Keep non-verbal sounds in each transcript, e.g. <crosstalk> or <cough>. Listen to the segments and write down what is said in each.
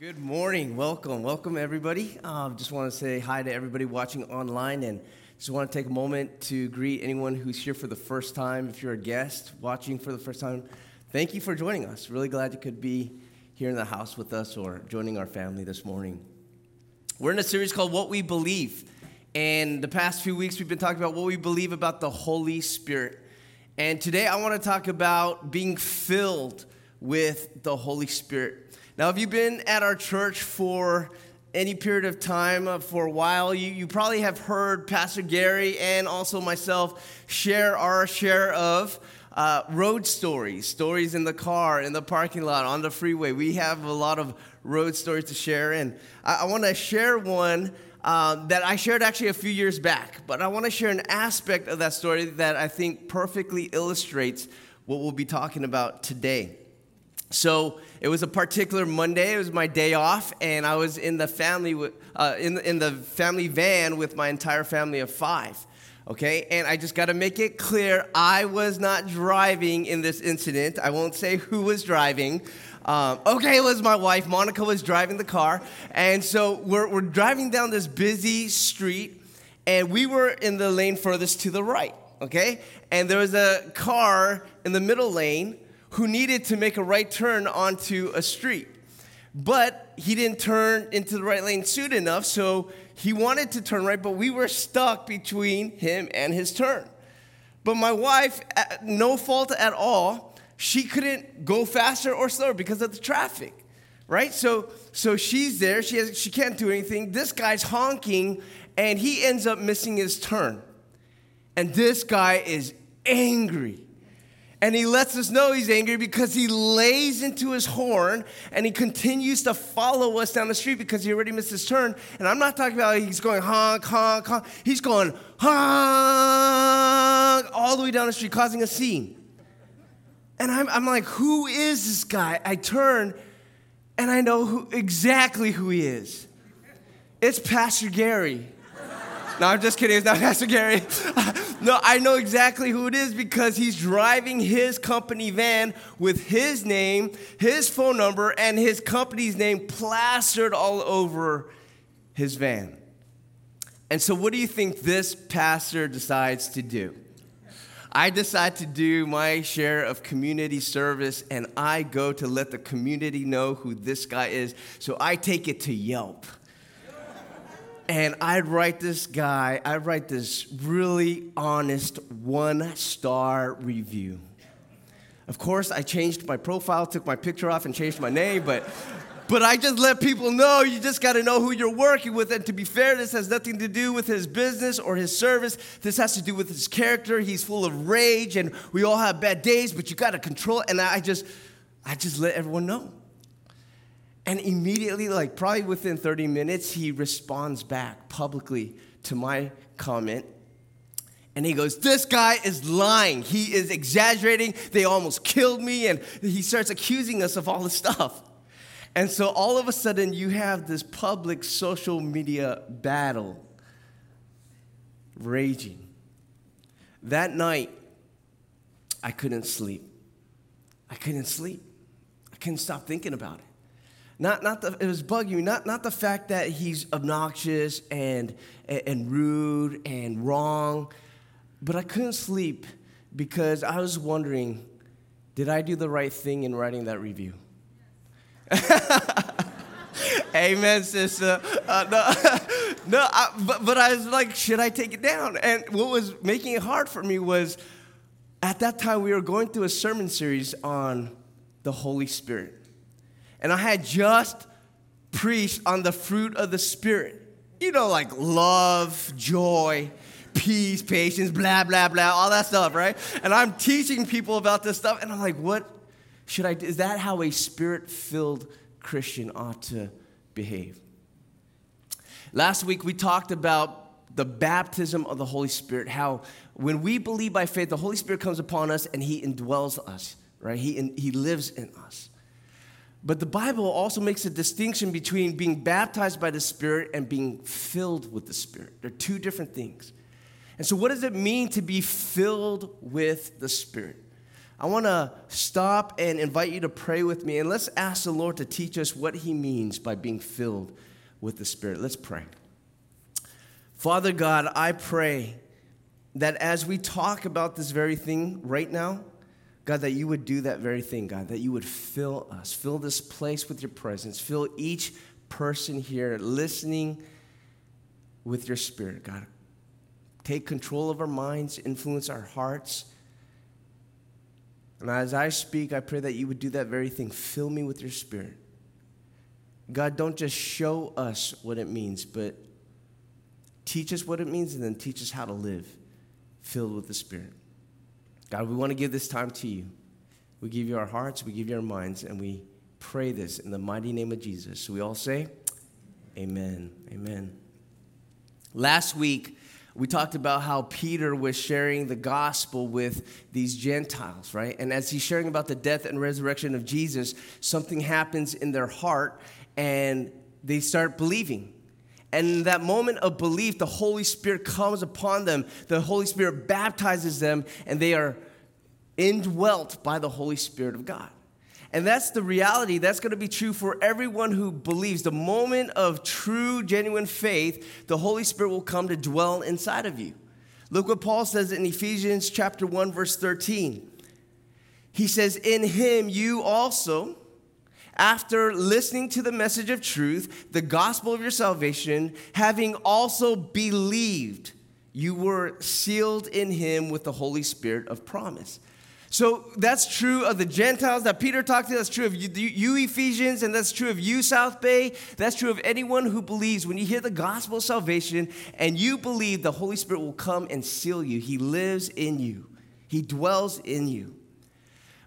Good morning. Welcome. Welcome, everybody. Um, just want to say hi to everybody watching online and just want to take a moment to greet anyone who's here for the first time. If you're a guest watching for the first time, thank you for joining us. Really glad you could be here in the house with us or joining our family this morning. We're in a series called What We Believe. And the past few weeks, we've been talking about what we believe about the Holy Spirit. And today, I want to talk about being filled with the Holy Spirit. Now, if you've been at our church for any period of time, uh, for a while, you, you probably have heard Pastor Gary and also myself share our share of uh, road stories, stories in the car, in the parking lot, on the freeway. We have a lot of road stories to share, and I, I want to share one. Uh, that I shared actually a few years back, but I want to share an aspect of that story that I think perfectly illustrates what we'll be talking about today. So it was a particular Monday. It was my day off, and I was in the family uh, in in the family van with my entire family of five. Okay, and I just got to make it clear: I was not driving in this incident. I won't say who was driving. Um, okay, it was my wife. Monica was driving the car, and so we're we're driving down this busy street, and we were in the lane furthest to the right. Okay, and there was a car in the middle lane who needed to make a right turn onto a street. But he didn't turn into the right lane soon enough, so he wanted to turn right, but we were stuck between him and his turn. But my wife, no fault at all, she couldn't go faster or slower because of the traffic, right? So, so she's there, she, has, she can't do anything. This guy's honking, and he ends up missing his turn. And this guy is angry. And he lets us know he's angry because he lays into his horn and he continues to follow us down the street because he already missed his turn. And I'm not talking about he's going honk, honk, honk. He's going honk all the way down the street, causing a scene. And I'm, I'm like, who is this guy? I turn and I know who, exactly who he is. It's Pastor Gary. No, I'm just kidding. It's not <laughs> Pastor Gary. <laughs> no, I know exactly who it is because he's driving his company van with his name, his phone number, and his company's name plastered all over his van. And so, what do you think this pastor decides to do? I decide to do my share of community service and I go to let the community know who this guy is. So I take it to Yelp and I'd write this guy, I'd write this really honest one star review. Of course, I changed my profile, took my picture off, and changed my name, but. But I just let people know you just got to know who you're working with. And to be fair, this has nothing to do with his business or his service. This has to do with his character. He's full of rage, and we all have bad days, but you got to control it. And I just, I just let everyone know. And immediately, like probably within 30 minutes, he responds back publicly to my comment. And he goes, This guy is lying. He is exaggerating. They almost killed me. And he starts accusing us of all this stuff. And so all of a sudden, you have this public social media battle raging. That night, I couldn't sleep. I couldn't sleep. I couldn't stop thinking about it. Not, not the, it was bugging me, not, not the fact that he's obnoxious and, and rude and wrong, but I couldn't sleep because I was wondering did I do the right thing in writing that review? <laughs> Amen, sister. Uh, no, <laughs> no I, but, but I was like, should I take it down? And what was making it hard for me was at that time we were going through a sermon series on the Holy Spirit. And I had just preached on the fruit of the Spirit. You know, like love, joy, peace, patience, blah, blah, blah, all that stuff, right? And I'm teaching people about this stuff, and I'm like, what should I do? Is that how a spirit filled Christian ought to behave? Last week, we talked about the baptism of the Holy Spirit, how when we believe by faith, the Holy Spirit comes upon us and He indwells us, right? He, he lives in us. But the Bible also makes a distinction between being baptized by the Spirit and being filled with the Spirit. They're two different things. And so, what does it mean to be filled with the Spirit? I want to stop and invite you to pray with me, and let's ask the Lord to teach us what He means by being filled with the Spirit. Let's pray. Father God, I pray that as we talk about this very thing right now, God, that you would do that very thing, God, that you would fill us, fill this place with your presence, fill each person here listening with your spirit, God. Take control of our minds, influence our hearts. And as I speak, I pray that you would do that very thing. Fill me with your spirit. God, don't just show us what it means, but teach us what it means and then teach us how to live filled with the Spirit. God, we want to give this time to you. We give you our hearts, we give you our minds, and we pray this in the mighty name of Jesus. So we all say, Amen. Amen. Last week, we talked about how Peter was sharing the gospel with these Gentiles, right? And as he's sharing about the death and resurrection of Jesus, something happens in their heart and they start believing. And in that moment of belief, the Holy Spirit comes upon them. The Holy Spirit baptizes them, and they are indwelt by the Holy Spirit of God. And that's the reality. That's going to be true for everyone who believes. The moment of true, genuine faith, the Holy Spirit will come to dwell inside of you. Look what Paul says in Ephesians chapter 1 verse 13. He says, "In him you also after listening to the message of truth, the gospel of your salvation, having also believed, you were sealed in him with the Holy Spirit of promise." So that's true of the Gentiles that Peter talked to. That's true of you, you, Ephesians, and that's true of you, South Bay. That's true of anyone who believes. When you hear the gospel of salvation and you believe, the Holy Spirit will come and seal you. He lives in you, He dwells in you.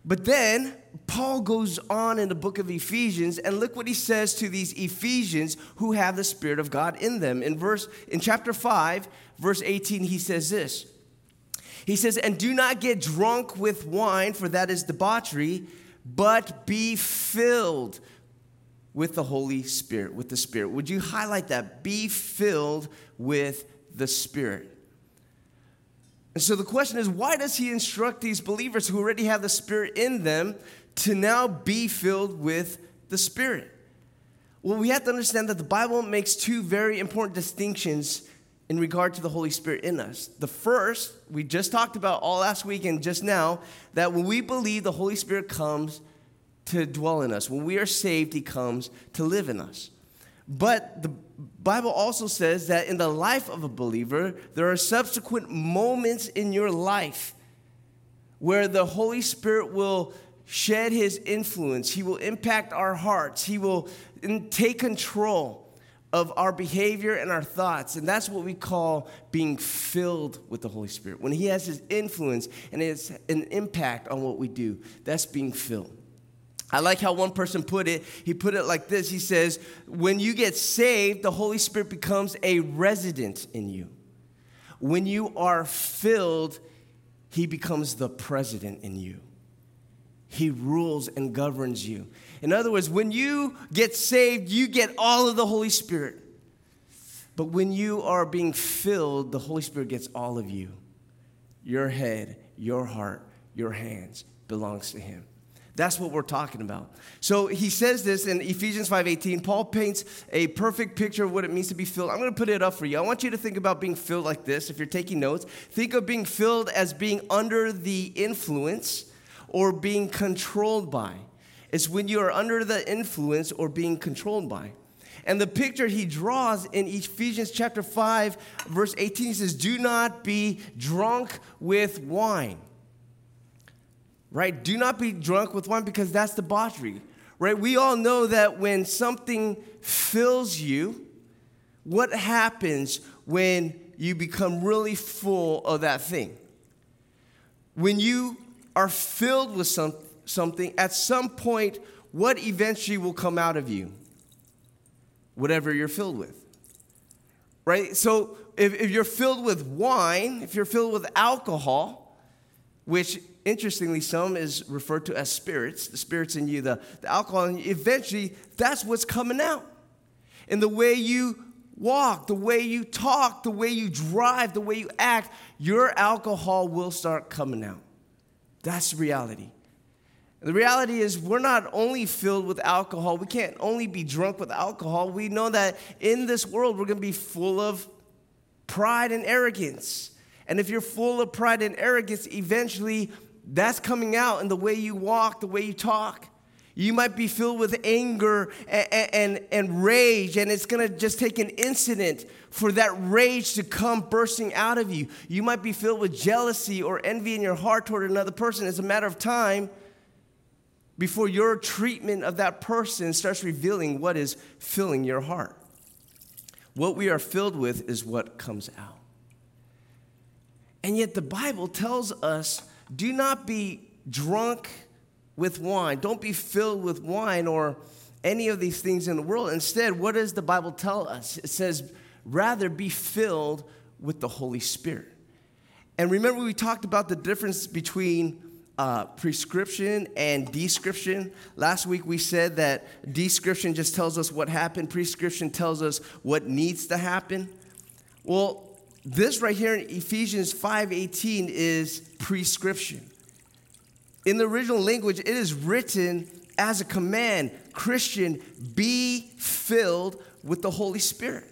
But then Paul goes on in the book of Ephesians, and look what he says to these Ephesians who have the Spirit of God in them. In verse in chapter 5, verse 18, he says this. He says, And do not get drunk with wine, for that is debauchery, but be filled with the Holy Spirit, with the Spirit. Would you highlight that? Be filled with the Spirit. And so the question is, why does he instruct these believers who already have the Spirit in them to now be filled with the Spirit? Well, we have to understand that the Bible makes two very important distinctions in regard to the Holy Spirit in us. The first, we just talked about all last week and just now, that when we believe the Holy Spirit comes to dwell in us, when we are saved, He comes to live in us. But the Bible also says that in the life of a believer, there are subsequent moments in your life where the Holy Spirit will shed His influence, He will impact our hearts, He will take control of our behavior and our thoughts. And that's what we call being filled with the Holy Spirit. When He has His influence and it's an impact on what we do, that's being filled. I like how one person put it. He put it like this He says, When you get saved, the Holy Spirit becomes a resident in you. When you are filled, He becomes the president in you. He rules and governs you. In other words, when you get saved, you get all of the Holy Spirit. But when you are being filled, the Holy Spirit gets all of you. Your head, your heart, your hands belongs to him. That's what we're talking about. So he says this in Ephesians 5:18. Paul paints a perfect picture of what it means to be filled. I'm going to put it up for you. I want you to think about being filled like this. If you're taking notes, think of being filled as being under the influence or being controlled by. It's when you are under the influence or being controlled by. And the picture he draws in Ephesians chapter 5, verse 18, he says, Do not be drunk with wine. Right? Do not be drunk with wine because that's debauchery. Right? We all know that when something fills you, what happens when you become really full of that thing? When you are filled with something, something, at some point, what eventually will come out of you? Whatever you're filled with. Right? So if, if you're filled with wine, if you're filled with alcohol, which interestingly some is referred to as spirits, the spirits in you, the, the alcohol, and eventually that's what's coming out. And the way you walk, the way you talk, the way you drive, the way you act, your alcohol will start coming out. That's reality. The reality is, we're not only filled with alcohol, we can't only be drunk with alcohol. We know that in this world, we're gonna be full of pride and arrogance. And if you're full of pride and arrogance, eventually that's coming out in the way you walk, the way you talk. You might be filled with anger and, and, and, rage, and it's gonna just take an incident for that rage to come bursting out of you. You might be filled with jealousy or envy in your heart toward another person. It's a matter of time before your treatment of that person starts revealing what is filling your heart. What we are filled with is what comes out. And yet, the Bible tells us do not be drunk with wine. Don't be filled with wine or any of these things in the world. Instead, what does the Bible tell us? It says, rather be filled with the Holy Spirit. And remember, we talked about the difference between uh, prescription and description. Last week we said that description just tells us what happened, prescription tells us what needs to happen. Well, this right here in Ephesians 5:18 is prescription. In the original language, it is written as a command Christian, be filled with the Holy Spirit.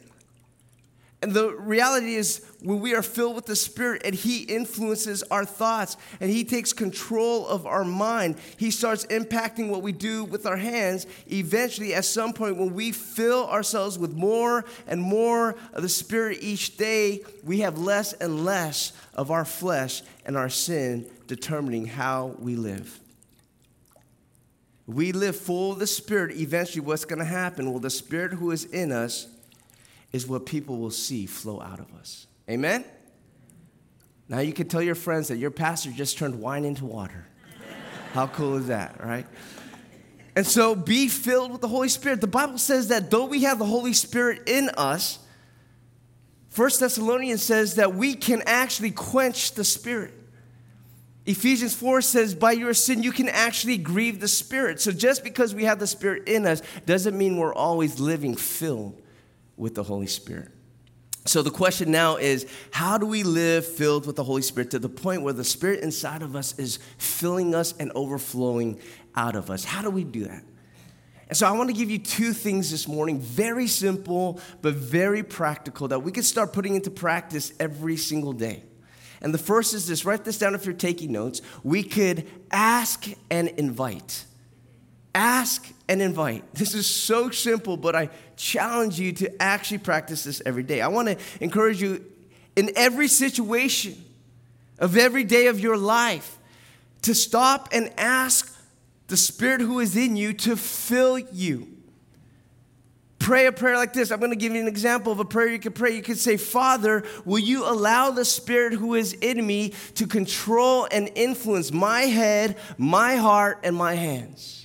And the reality is, when we are filled with the Spirit and He influences our thoughts and He takes control of our mind, He starts impacting what we do with our hands. Eventually, at some point, when we fill ourselves with more and more of the Spirit each day, we have less and less of our flesh and our sin determining how we live. We live full of the Spirit, eventually, what's going to happen? Well, the Spirit who is in us is what people will see flow out of us. Amen? Now you can tell your friends that your pastor just turned wine into water. How cool is that, right? And so be filled with the Holy Spirit. The Bible says that though we have the Holy Spirit in us, First Thessalonians says that we can actually quench the Spirit. Ephesians 4 says, by your sin, you can actually grieve the Spirit. So just because we have the Spirit in us doesn't mean we're always living filled with the Holy Spirit. So the question now is how do we live filled with the Holy Spirit to the point where the Spirit inside of us is filling us and overflowing out of us? How do we do that? And so I want to give you two things this morning, very simple but very practical that we can start putting into practice every single day. And the first is this write this down if you're taking notes. We could ask and invite. Ask and invite. This is so simple, but I challenge you to actually practice this every day. I want to encourage you in every situation of every day of your life to stop and ask the Spirit who is in you to fill you. Pray a prayer like this. I'm going to give you an example of a prayer you could pray. You could say, Father, will you allow the Spirit who is in me to control and influence my head, my heart, and my hands?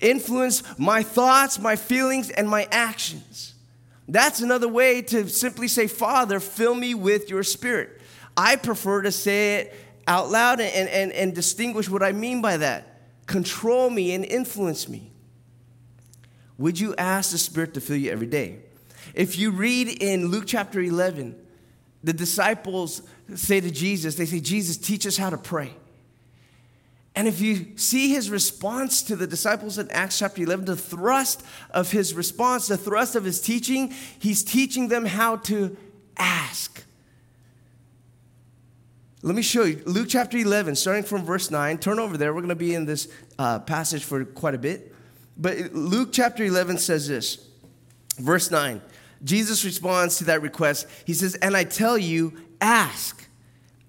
Influence my thoughts, my feelings, and my actions. That's another way to simply say, Father, fill me with your spirit. I prefer to say it out loud and, and, and distinguish what I mean by that. Control me and influence me. Would you ask the Spirit to fill you every day? If you read in Luke chapter 11, the disciples say to Jesus, they say, Jesus, teach us how to pray. And if you see his response to the disciples in Acts chapter 11, the thrust of his response, the thrust of his teaching, he's teaching them how to ask. Let me show you Luke chapter 11, starting from verse 9. Turn over there. We're going to be in this uh, passage for quite a bit. But Luke chapter 11 says this, verse 9. Jesus responds to that request. He says, And I tell you, ask,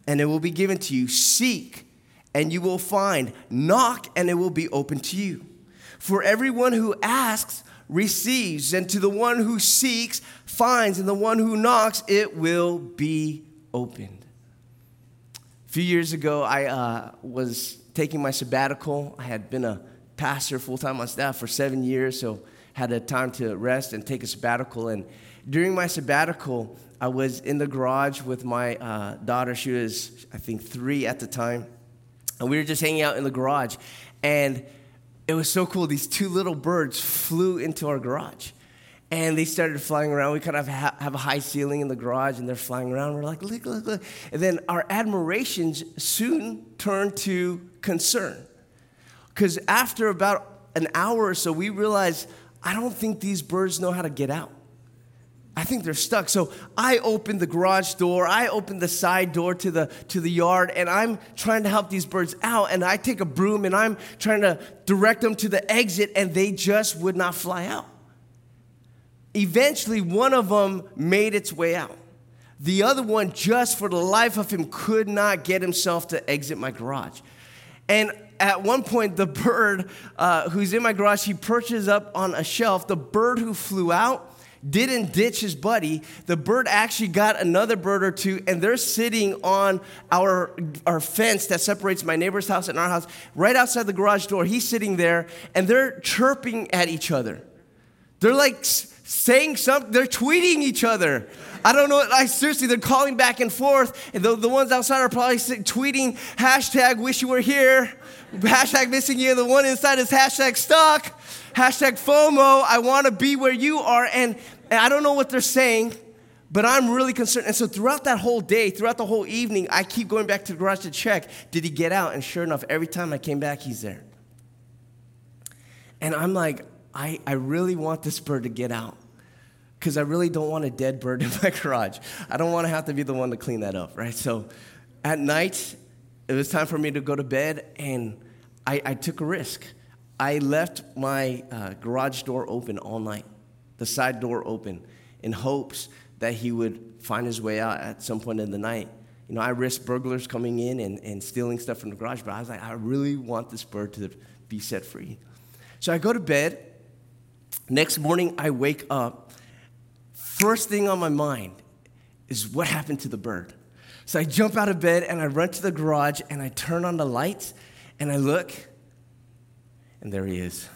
and it will be given to you. Seek and you will find. Knock, and it will be open to you. For everyone who asks receives, and to the one who seeks finds, and the one who knocks, it will be opened. A few years ago, I uh, was taking my sabbatical. I had been a pastor full time on staff for seven years, so had a time to rest and take a sabbatical. And during my sabbatical, I was in the garage with my uh, daughter. She was, I think, three at the time and we were just hanging out in the garage. And it was so cool. These two little birds flew into our garage. and they started flying around. We kind of ha- have a high ceiling in the garage, and they're flying around. We're like, look, look, look. And then our admirations soon turned to concern. Because after about an hour or so, we realized, I don't think these birds know how to get out. I think they're stuck. So I open the garage door, I open the side door to the to the yard, and I'm trying to help these birds out. And I take a broom and I'm trying to direct them to the exit, and they just would not fly out. Eventually, one of them made its way out. The other one, just for the life of him, could not get himself to exit my garage. And at one point, the bird uh, who's in my garage, he perches up on a shelf. The bird who flew out didn't ditch his buddy. The bird actually got another bird or two, and they're sitting on our, our fence that separates my neighbor's house and our house, right outside the garage door. He's sitting there, and they're chirping at each other. They're like saying something, they're tweeting each other. I don't know, I seriously, they're calling back and forth, and the, the ones outside are probably tweeting hashtag wish you were here, hashtag missing you, the one inside is hashtag stuck, hashtag FOMO, I wanna be where you are, and, and I don't know what they're saying, but I'm really concerned. And so throughout that whole day, throughout the whole evening, I keep going back to the garage to check, did he get out? And sure enough, every time I came back, he's there. And I'm like, I, I really want this bird to get out because I really don't want a dead bird <laughs> in my garage. I don't want to have to be the one to clean that up, right? So at night, it was time for me to go to bed, and I, I took a risk. I left my uh, garage door open all night, the side door open, in hopes that he would find his way out at some point in the night. You know, I risked burglars coming in and, and stealing stuff from the garage, but I was like, I really want this bird to be set free. So I go to bed. Next morning, I wake up. First thing on my mind is what happened to the bird. So I jump out of bed and I run to the garage and I turn on the lights and I look, and there he is.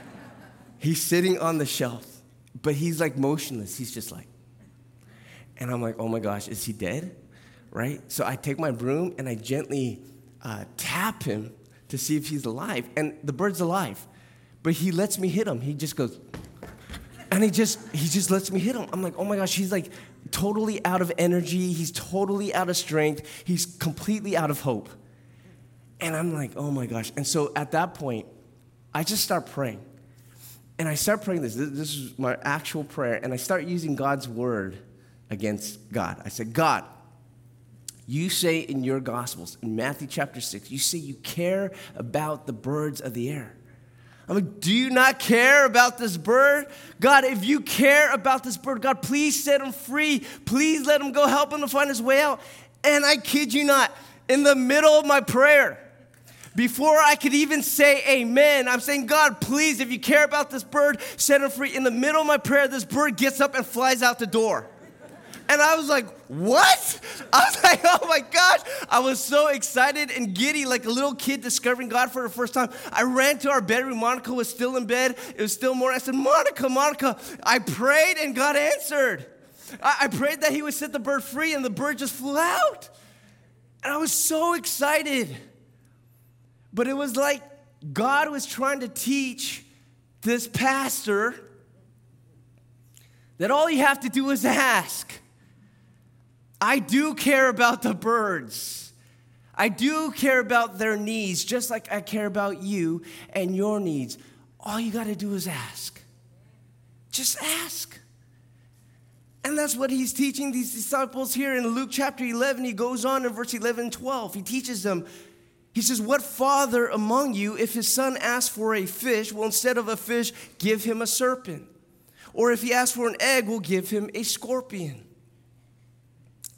<laughs> he's sitting on the shelf, but he's like motionless. He's just like, and I'm like, oh my gosh, is he dead? Right? So I take my broom and I gently uh, tap him to see if he's alive, and the bird's alive but he lets me hit him. He just goes, and he just he just lets me hit him. I'm like, oh my gosh, he's like totally out of energy. He's totally out of strength. He's completely out of hope. And I'm like, oh my gosh. And so at that point, I just start praying. And I start praying this. This is my actual prayer. And I start using God's word against God. I said, God, you say in your Gospels, in Matthew chapter 6, you say you care about the birds of the air. I'm like, do you not care about this bird? God, if you care about this bird, God, please set him free. Please let him go help him to find his way out. And I kid you not, in the middle of my prayer, before I could even say amen, I'm saying, God, please, if you care about this bird, set him free. In the middle of my prayer, this bird gets up and flies out the door. And I was like, what? I was <laughs> like, oh my gosh. I was so excited and giddy, like a little kid discovering God for the first time. I ran to our bedroom. Monica was still in bed. It was still morning. I said, Monica, Monica, I prayed and God answered. I, I prayed that He would set the bird free, and the bird just flew out. And I was so excited. But it was like God was trying to teach this pastor that all you have to do is ask. I do care about the birds. I do care about their needs, just like I care about you and your needs. All you got to do is ask. Just ask. And that's what he's teaching these disciples here in Luke chapter 11. He goes on in verse 11 and 12. He teaches them, he says, What father among you, if his son asks for a fish, will instead of a fish give him a serpent? Or if he asks for an egg, will give him a scorpion?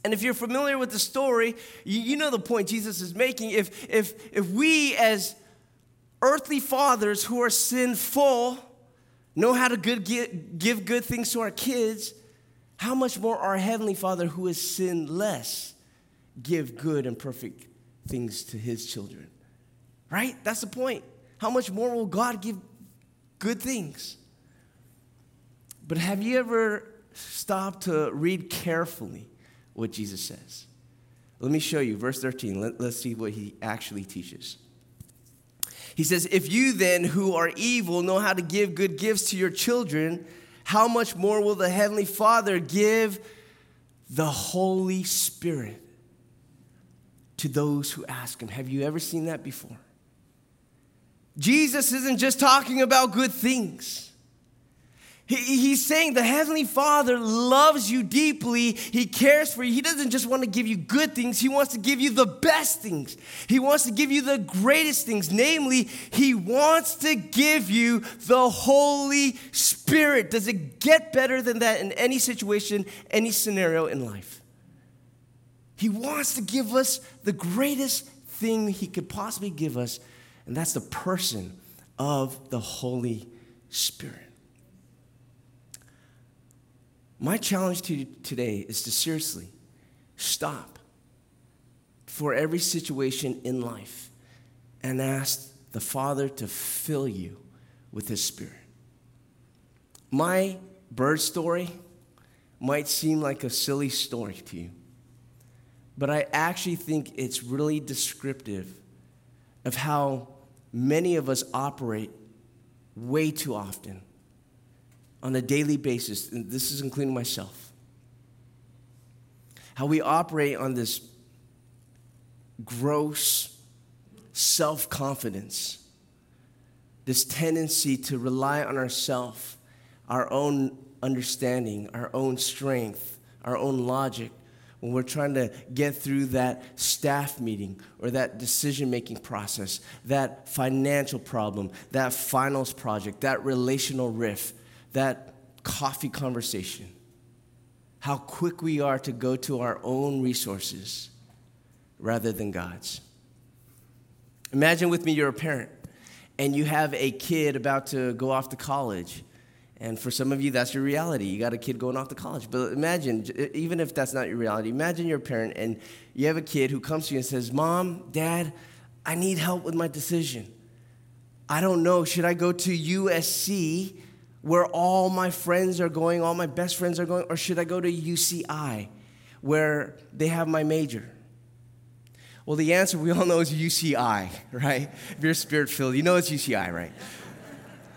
And if you're familiar with the story, you, know the point Jesus is making. If, if, if we, as earthly fathers who are sinful, know how to good, give, give good things to our kids, how much more our Heavenly Father, who is sinless, give good and perfect things to His children? Right? That's the point. How much more will God give good things? But have you ever stopped to read carefully what Jesus says. Let me show you, verse 13. Let, us see what he actually teaches. He says, If you then, who are evil, know how to give good gifts to your children, how much more will the Heavenly Father give the Holy Spirit to those who ask Him? Have you ever seen that before? Jesus isn't just talking about good things. He, he's saying the Heavenly Father loves you deeply. He cares for you. He doesn't just want to give you good things, He wants to give you the best things. He wants to give you the greatest things. Namely, He wants to give you the Holy Spirit. Does it get better than that in any situation, any scenario in life? He wants to give us the greatest thing He could possibly give us, and that's the person of the Holy Spirit. My challenge to you today is to seriously stop for every situation in life and ask the Father to fill you with His Spirit. My bird story might seem like a silly story to you, but I actually think it's really descriptive of how many of us operate way too often on a daily basis, and this is including myself, how we operate on this gross self confidence, this tendency to rely on ourselves, our own understanding, our own strength, our own logic, when we're trying to get through that staff meeting or that decision making process, that financial problem, that finals project, that relational rift that coffee conversation, how quick we are to go to our own resources rather than God's. Imagine with me you're a parent and you have a kid about to go off to college. And for some of you, that's your reality. You got a kid going off to college. But imagine, even if that's not your reality, imagine you're a parent and you have a kid who comes to you and says, Mom, Dad, I need help with my decision. I don't know. Should I go to USC where all my friends are going, all my best friends are going, or should I go to UCI where they have my major? Well, the answer we all know is UCI, <laughs> right? If you're spirit filled, you know it's UCI, right?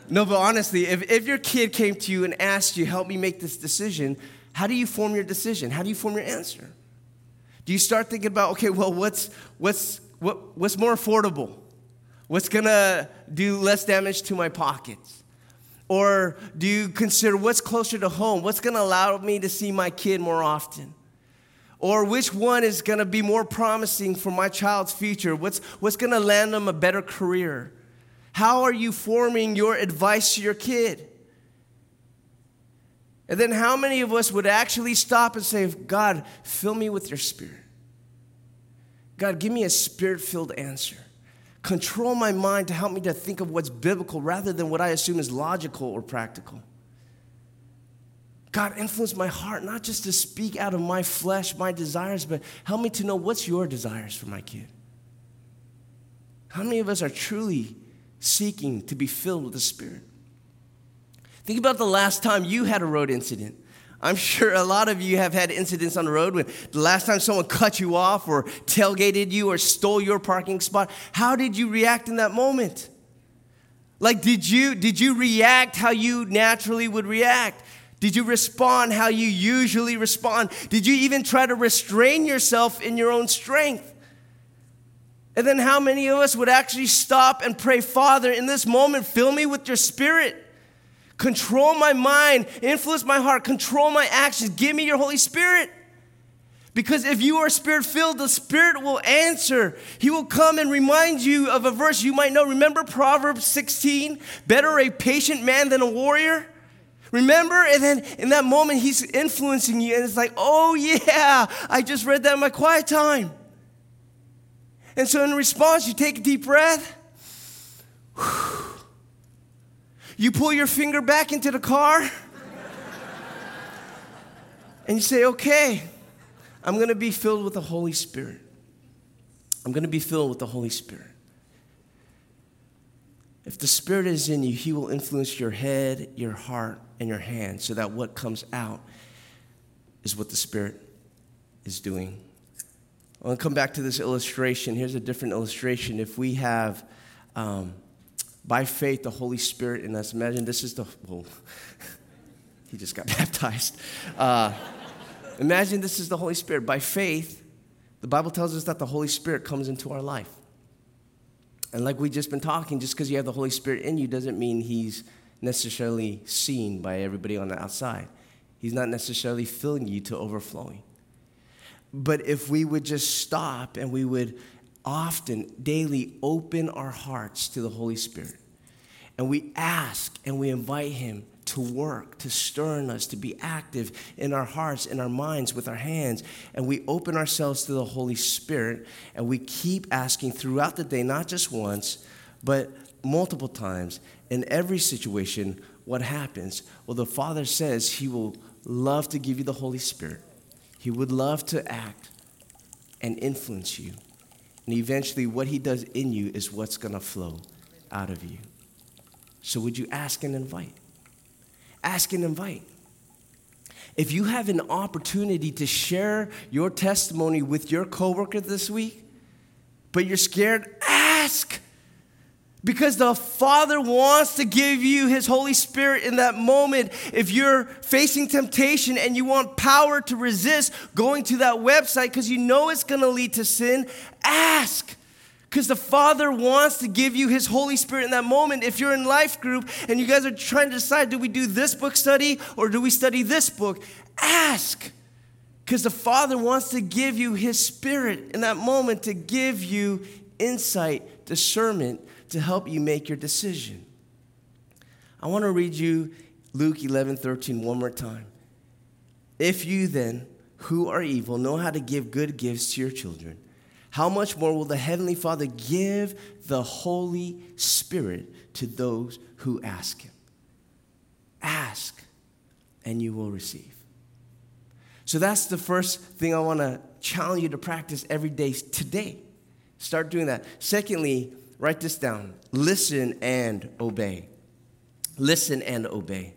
No, but honestly, if, if your kid came to you and asked you, help me make this decision, how do you form your decision? How do you form your answer? Do you start thinking about, okay, well, what's, what's, what, what's more affordable? What's gonna do less damage to my pockets? Or do you consider what's closer to home? What's to allow me to see my kid more often? Or which one is to be more promising for my child's future? What's, what's to land them a better career? How are you forming your advice to your kid? And then, how many of us would actually stop and say, God, fill me with your spirit? God, give me a spirit filled answer control my mind to help me to think of what's biblical rather than what I assume is logical or practical. God, influence my heart, not just to speak out of my flesh, my desires, but help me to know what's your desires for my kid. How many of us are truly seeking to be filled with the Spirit? Think about the last time you had a road incident. I'm sure a lot of you have had incidents on the road when the last time someone cut you off or tailgated you or stole your parking spot. How did you react in that moment? Like did you did you react how you naturally would react? Did you respond how you usually respond? Did you even try to restrain yourself in your own strength? And then how many of us would actually stop and pray, Father, in this moment, fill me with your spirit? Control my mind, influence my heart, control my actions. Give me your Holy Spirit. Because if you are spirit filled, the Spirit will answer. He will come and remind you of a verse you might know. Remember Proverbs 16? Better a patient man than a warrior? Remember? And then in that moment, he's influencing you, and it's like, oh yeah, I just read that in my quiet time. And so in response, you take a deep breath. <sighs> You pull your finger back into the car and you say, okay, I'm going to be filled with the Holy Spirit. I'm going to be filled with the Holy Spirit. If the Spirit is in you, He will influence your head, your heart, and your hand so that what comes out is what the Spirit is doing. I want to come back to this illustration. Here's a different illustration. If we have um, by faith the Holy Spirit in us. Imagine this is the, well, <laughs> he just got <laughs> baptized. Uh, imagine this is the Holy Spirit. By faith, the Bible tells us that the Holy Spirit comes into our life. And like we've just been talking, just because you have the Holy Spirit in you doesn't mean he's necessarily seen by everybody on the outside. He's not necessarily filling you to overflowing. But if we would just stop and we would often, daily, open our hearts to the Holy Spirit, and we ask and we invite Him to work, to stir in us, to be active in our hearts, in our minds, with our hands. And we open ourselves to the Holy Spirit and we keep asking throughout the day, not just once, but multiple times in every situation, what happens? Well, the Father says He will love to give you the Holy Spirit, He would love to act and influence you. And eventually, what He does in you is what's going to flow out of you. So, would you ask and invite? ask and invite. If you have an opportunity to share your testimony with your coworker this week, but you're scared, ask. Because the Father wants to give you His Holy Spirit in that moment. If you're facing temptation and you want power to resist going to that website because you know it's going to lead to sin, ask. Because the Father wants to give you His Holy Spirit in that moment. If you're in life group and you guys are trying to decide, do we do this book study or do we study this book? Ask. Because the Father wants to give you His Spirit in that moment to give you insight, discernment, to help you make your decision. I want to read you Luke 11 13 one more time. If you then, who are evil, know how to give good gifts to your children, how much more will the Heavenly Father give the Holy Spirit to those who ask Him? Ask, and you will receive. So that's the first thing I want to challenge you to practice every day today. Start doing that. Secondly, write this down listen and obey. Listen and obey.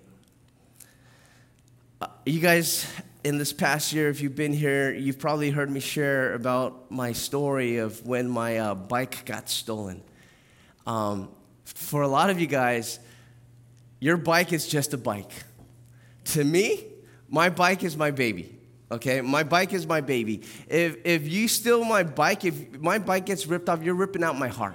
Uh, you guys in this past year, if you've been here, you've probably heard me share about my story of when my uh, bike got stolen. Um, for a lot of you guys, your bike is just a bike. To me, my bike is my baby. Okay, my bike is my baby. If if you steal my bike, if my bike gets ripped off, you're ripping out my heart.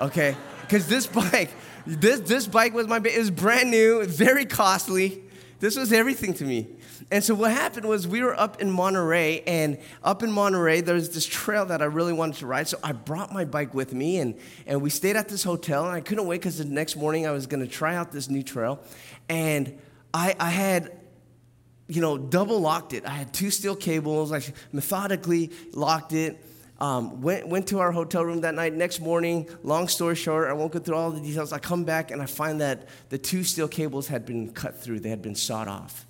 Okay, because this <laughs> bike, this this bike was my. It was brand new, very costly. This was everything to me. And so what happened was we were up in Monterey, and up in Monterey, there's this trail that I really wanted to ride. So I brought my bike with me, and, and we stayed at this hotel, and I couldn't wait because the next morning I was going to try out this new trail. And I, I had, you know, double locked it. I had two steel cables. I methodically locked it. Um, went, went to our hotel room that night. Next morning, long story short, I won't go through all the details. I come back and I find that the two steel cables had been cut through, they had been sawed off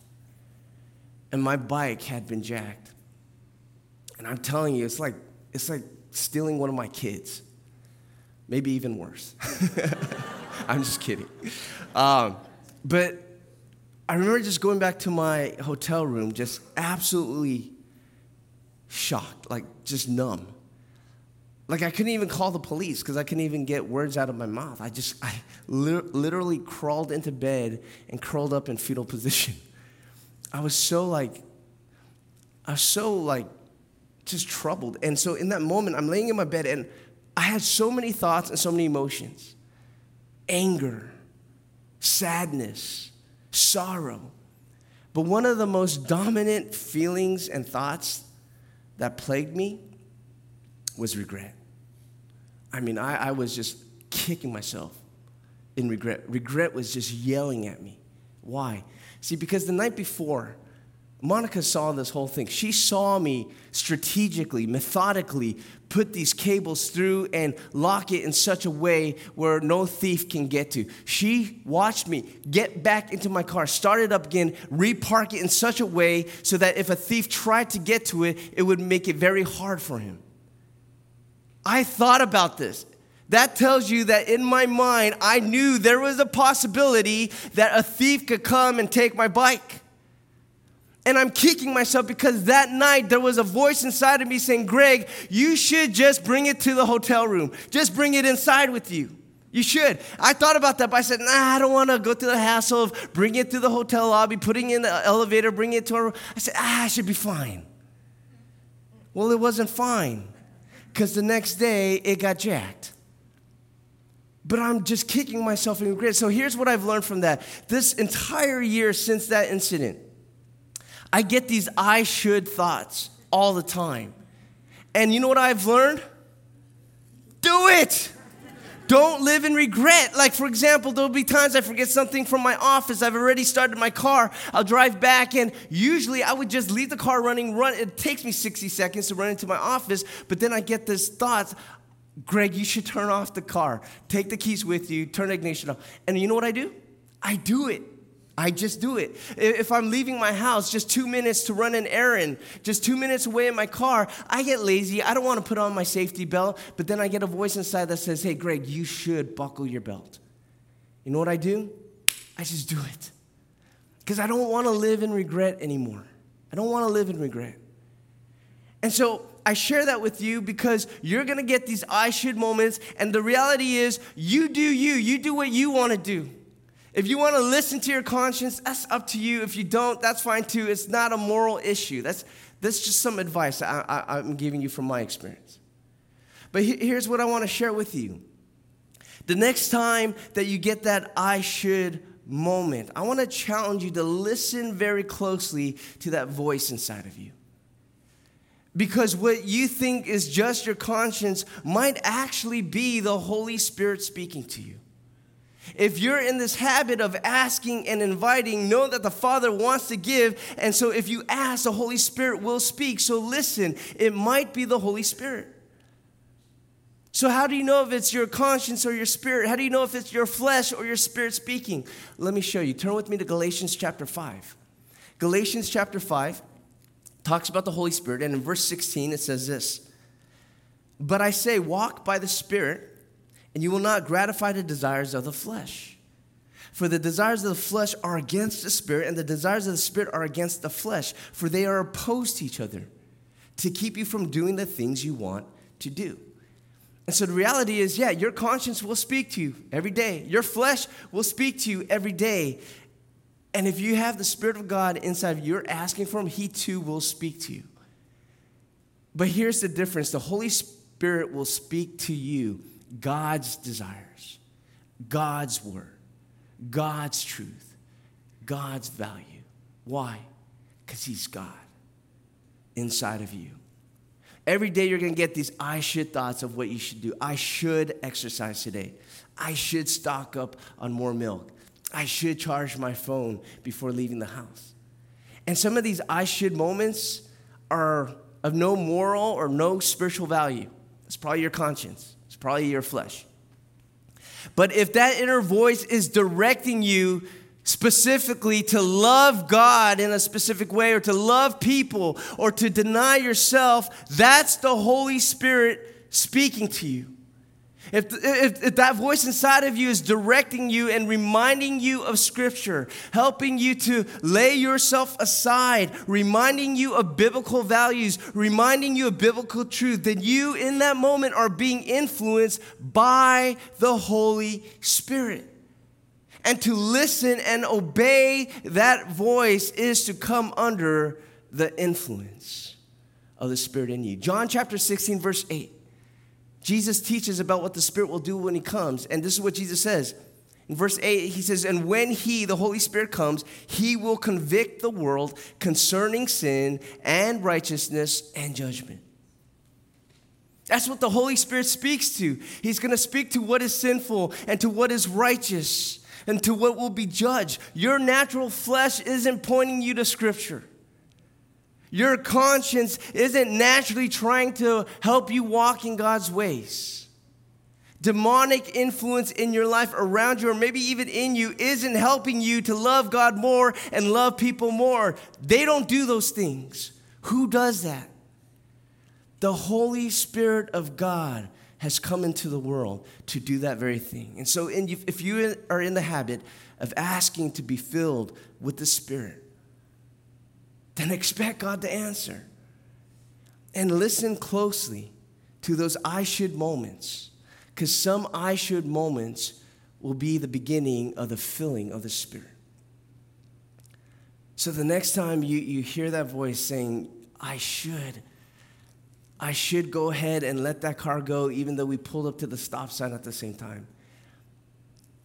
and my bike had been jacked. And I'm telling you, it's like, it's like stealing one of my kids. Maybe even worse. <laughs> I'm just kidding. Um, but I remember just going back to my hotel room, just absolutely shocked, like just numb. Like I couldn't even call the police because I couldn't even get words out of my mouth. I just, I li- literally crawled into bed and curled up in fetal position. I was so like, I was so like just troubled. And so in that moment, I'm laying in my bed and I had so many thoughts and so many emotions anger, sadness, sorrow. But one of the most dominant feelings and thoughts that plagued me was regret. I mean, I, I was just kicking myself in regret. Regret was just yelling at me. Why? See, because the night before, Monica saw this whole thing. She saw me strategically, methodically put these cables through and lock it in such a way where no thief can get to. She watched me get back into my car, start it up again, repark it in such a way so that if a thief tried to get to it, it would make it very hard for him. I thought about this. That tells you that in my mind, I knew there was a possibility that a thief could come and take my bike. And I'm kicking myself because that night there was a voice inside of me saying, Greg, you should just bring it to the hotel room. Just bring it inside with you. You should. I thought about that, but I said, nah, I don't want to go through the hassle of bringing it to the hotel lobby, putting in the elevator, bringing it to our. room. I said, ah, I should be fine. Well, it wasn't fine because the next day it got jacked. But I'm just kicking myself in regret. So here's what I've learned from that. This entire year since that incident, I get these I should thoughts all the time. And you know what I've learned? Do it. Don't live in regret. Like, for example, there'll be times I forget something from my office. I've already started my car. I'll drive back, and usually I would just leave the car running. Run. It takes me 60 seconds to run into my office, but then I get this thought Greg, you should turn off the car. Take the keys with you, turn the ignition off. And you know what I do? I do it. I just do it. If I'm leaving my house just two minutes to run an errand, just two minutes away in my car, I get lazy. I don't want to put on my safety belt, but then I get a voice inside that says, Hey, Greg, you should buckle your belt. You know what I do? I just do it. Because I don't want to live in regret anymore. I don't want to live in regret. And so I share that with you because you're going to get these I should moments. And the reality is, you do you. You do what you want to do. If you want to listen to your conscience, that's up to you. If you don't, that's fine too. It's not a moral issue. That's, that's just some advice I, am giving you from my experience. But here's what I want to share with you. The next time that you get that I should moment, I want to challenge you to listen very closely to that voice inside of you. Because what you think is just your conscience might actually be the Holy Spirit speaking to you. If you're in this habit of asking and inviting, know that the Father wants to give. And so if you ask, the Holy Spirit will speak. So listen, it might be the Holy Spirit. So, how do you know if it's your conscience or your spirit? How do you know if it's your flesh or your spirit speaking? Let me show you. Turn with me to Galatians chapter 5. Galatians chapter 5 talks about the Holy Spirit, and in verse 16 it says this But I say, walk by the Spirit and you will not gratify the desires of the flesh. For the desires of the flesh are against the spirit, and the desires of the spirit are against the flesh, for they are opposed to each other to keep you from doing the things you want to do. And so the reality is, yeah, your conscience will speak to you every day, your flesh will speak to you every day. And if you have the Spirit of God inside of you, you're asking for Him, He too will speak to you. But here's the difference the Holy Spirit will speak to you God's desires, God's word, God's truth, God's value. Why? Because He's God inside of you. Every day you're going to get these I should thoughts of what you should do. I should exercise today. I should stock up on more milk. I should charge my phone before leaving the house. And some of these I should moments are of no moral or no spiritual value. It's probably your conscience. Probably your flesh. But if that inner voice is directing you specifically to love God in a specific way or to love people or to deny yourself, that's the Holy Spirit speaking to you. If, if, if, that voice inside of you is directing you and reminding you of Scripture, helping you to lay yourself aside, reminding you of biblical values, reminding you of biblical truth, then you in that moment are being influenced by the Holy Spirit. And to listen and obey that voice is to come under the influence of the Spirit in you. John chapter 16, verse 8. Jesus teaches about what the Spirit will do when He comes. And this is what Jesus says. In verse 8, he says, And when He, the Holy Spirit, comes, He will convict the world concerning sin and righteousness and judgment. That's what the Holy Spirit speaks to. He's going to speak to what is sinful and to what is righteous and to what will be judged. Your natural flesh isn't pointing you to Scripture. Your conscience isn't naturally trying to help you walk in God's ways. Demonic influence in your life around you, or maybe even in you, isn't helping you to love God more and love people more. They don't do those things. Who does that? The Holy Spirit of God has come into the world to do that very thing. And so, if you are in the habit of asking to be filled with the Spirit, then expect God to answer. And listen closely to those I should moments. Because some I should moments will be the beginning of the filling of the Spirit. So the next time you, you hear that voice saying, I should, I should go ahead and let that car go, even though we pulled up to the stop sign at the same time.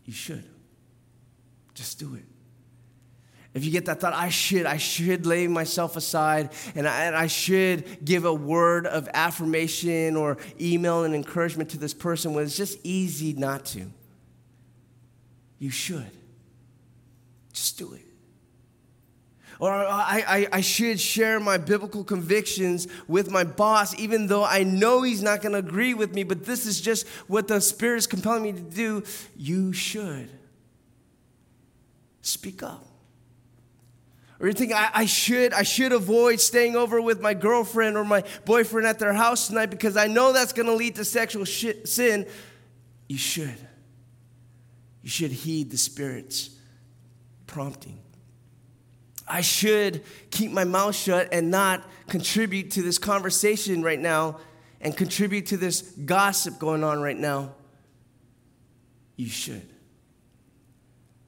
You should. Just do it. If you get that thought, I should, I should lay myself aside and I, and I should give a word of affirmation or email and encouragement to this person when it's just easy not to. You should. Just do it. Or oh, I, I, I should share my biblical convictions with my boss, even though I know he's not going to agree with me, but this is just what the Spirit is compelling me to do. You should. Speak up. Or you think I, I, should I should avoid staying over with my girlfriend or my boyfriend at their house tonight because I know that's going to lead to sexual sin. You should. You should heed the Spirit's prompting. I should keep my mouth shut and not contribute to this conversation right now and contribute to this gossip going on right now. You should.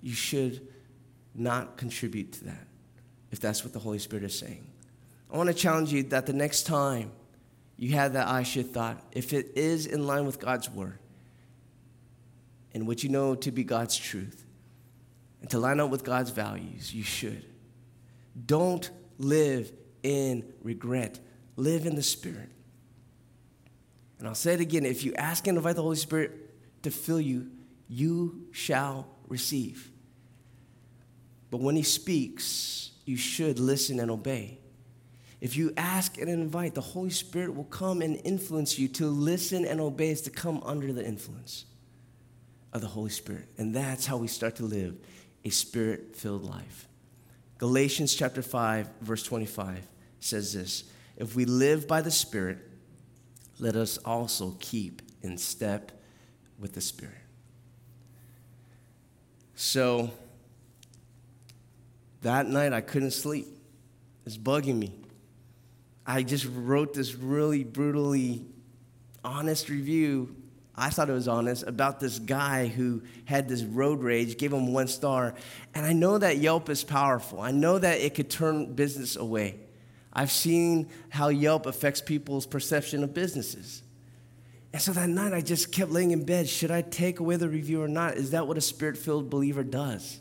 You should not contribute to that if that's what the Holy Spirit is saying. I want to challenge you that the next time you have that I should thought, if it is in line with God's word and what you know to be God's truth, and to line up with God's values, you should. Don't live in regret, live in the Spirit. And I'll say it again if you ask and invite the Holy Spirit to fill you, you shall receive. But when He speaks, you should listen and obey. If you ask and invite, the Holy Spirit will come and influence you. To listen and obey is to come under the influence of the Holy Spirit. And that's how we start to live a spirit filled life. Galatians chapter 5, verse 25 says this If we live by the Spirit, let us also keep in step with the Spirit. So that night I couldn't sleep. It's bugging me. I just wrote this really brutally honest review I thought it was honest about this guy who had this road rage, gave him one star. And I know that Yelp is powerful. I know that it could turn business away. I've seen how Yelp affects people's perception of businesses. And so that night I just kept laying in bed. Should I take away the review or not? Is that what a spirit filled believer does?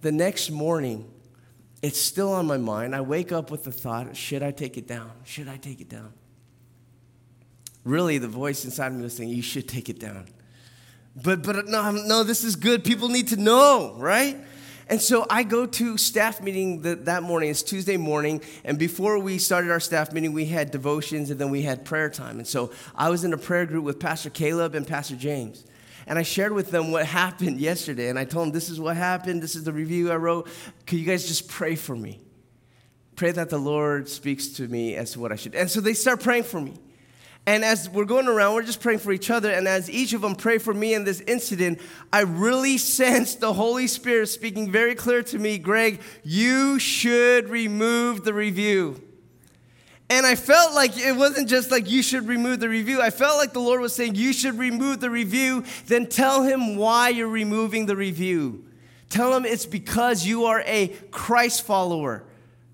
The next morning, it's still on my mind. I wake up with the thought should I take it down? Should I take it down? really the voice inside me was saying, You should take it down. But, but no, no, this is good. People need to know, right? And so I go to staff meeting the, that morning. It's Tuesday morning. And before we started our staff meeting, we had devotions and then we had prayer time. And so I was in a prayer group with Pastor Caleb and Pastor James. And I shared with them what happened yesterday. And I told them, This is what happened. This is the review I wrote. Could you guys just pray for me? Pray that the Lord speaks to me as to what I should. And so they start praying for me. And as we're going around, we're just praying for each other. And as each of them pray for me in this incident, I really <laughs> sensed the Holy Spirit speaking very clear to me Greg, you should remove the review. And I felt like it wasn't just like you should remove the review. I felt like the Lord was saying, You should remove the review. Then tell him why you're removing the review. Tell him it's because you are a Christ follower.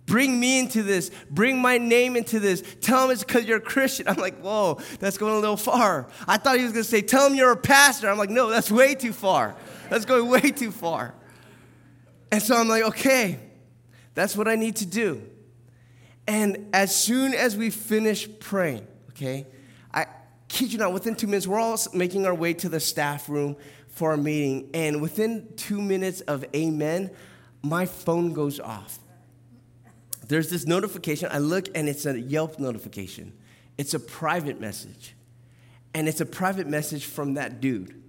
Bring me into this. Bring my name into this. Tell him it's because you're a Christian. I'm like, whoa, that's going a little far. I thought he was going to say, tell him you're a pastor. I'm like, no, that's way too far. That's going way too far. And so I'm like, okay, that's what I need to do. And as soon as we finish praying, okay, I kid you not, within two minutes, we're all making our way to the staff room for our meeting. And within two minutes of amen, my phone goes off there's this notification. I look and it's a Yelp notification. It's a private message. And it's a private message from that dude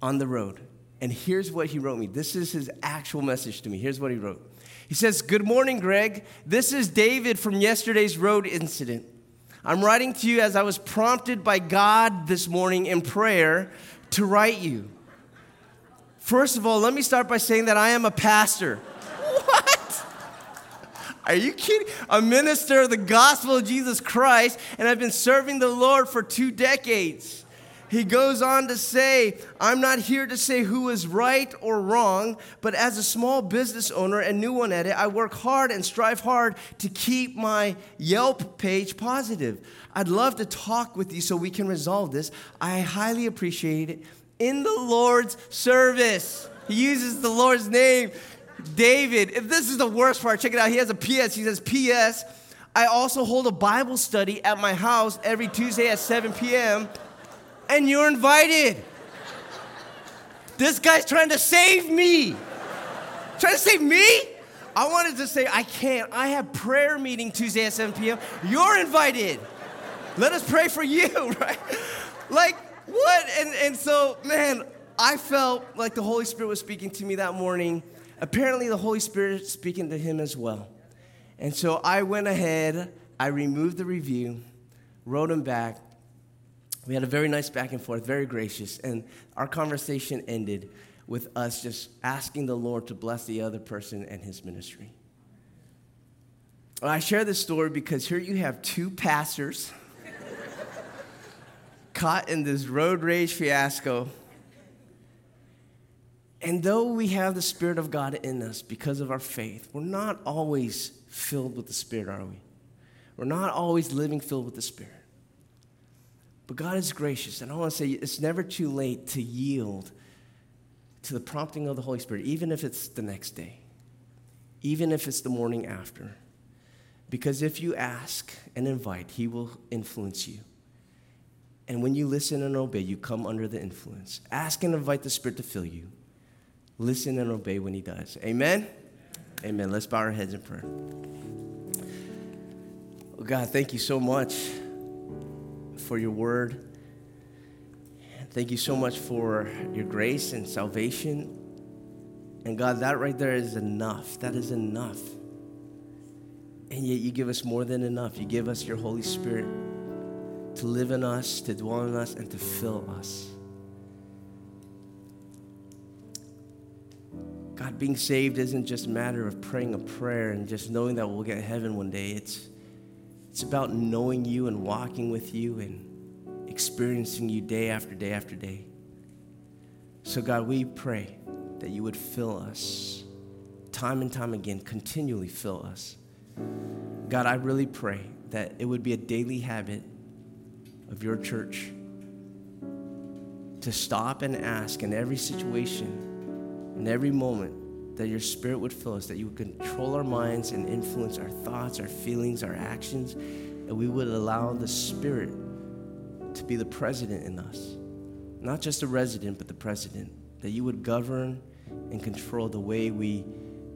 on the road. And here's what he wrote me. This is his actual message to me. Here's what he wrote. He says, Good morning, Greg. This is David from yesterday's road incident. I'm writing to you as I was prompted by God this morning in prayer to write you. First of all, let me start by saying that I am a pastor. <laughs> What? Are you kidding? A minister of the gospel of Jesus Christ, and I've been serving the Lord for two decades. He goes on to say, I'm not here to say who is right or wrong, but as a small business owner and new one at it, I work hard and strive hard to keep my Yelp page positive. I'd love to talk with you so we can resolve this. I highly appreciate it. In the Lord's service, he uses the Lord's name. David, if this is the worst part, check it out. He has a PS. He says, PS. I also hold a Bible study at my house every Tuesday at 7 p.m and you're invited. This guy's trying to save me. Trying to save me? I wanted to say, I can't. I have prayer meeting Tuesday at 7 p.m. You're invited. Let us pray for you, <laughs> right? Like, what? And, and so, man, I felt like the Holy Spirit was speaking to me that morning. Apparently, the Holy Spirit speaking to him as well. And so I went ahead, I removed the review, wrote him back, we had a very nice back and forth, very gracious, and our conversation ended with us just asking the Lord to bless the other person and his ministry. I share this story because here you have two pastors <laughs> caught in this road rage fiasco. And though we have the Spirit of God in us because of our faith, we're not always filled with the Spirit, are we? We're not always living filled with the Spirit. But God is gracious, and I want to say it's never too late to yield to the prompting of the Holy Spirit, even if it's the next day, even if it's the morning after. Because if you ask and invite, He will influence you. And when you listen and obey, you come under the influence. Ask and invite the Spirit to fill you. Listen and obey when He does. Amen? Amen. Let's bow our heads in prayer. Oh God, thank you so much for your word. Thank you so much for your grace and salvation. And God, that right there is enough. That is enough. And yet you give us more than enough. You give us your Holy Spirit to live in us, to dwell in us, and to fill us. God, being saved isn't just a matter of praying a prayer and just knowing that we'll get heaven one day. It's it's about knowing you and walking with you and experiencing you day after day after day. So, God, we pray that you would fill us time and time again, continually fill us. God, I really pray that it would be a daily habit of your church to stop and ask in every situation, in every moment, that your spirit would fill us, that you would control our minds and influence our thoughts, our feelings, our actions, and we would allow the spirit to be the president in us. Not just a resident, but the president. That you would govern and control the way we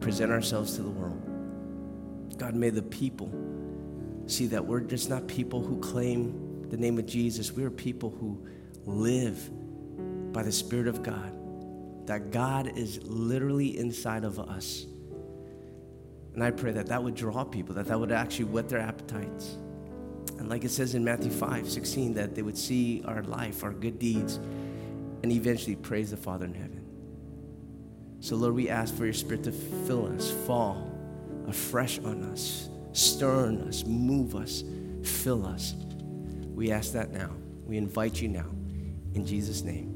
present ourselves to the world. God, may the people see that we're just not people who claim the name of Jesus. We are people who live by the Spirit of God that God is literally inside of us. And I pray that that would draw people, that that would actually whet their appetites. And like it says in Matthew 5 16, that they would see our life, our good deeds, and eventually praise the Father in heaven. So, Lord, we ask for your Spirit to fill us, fall afresh on us, stir in us, move us, fill us. We ask that now. We invite you now. In Jesus' name.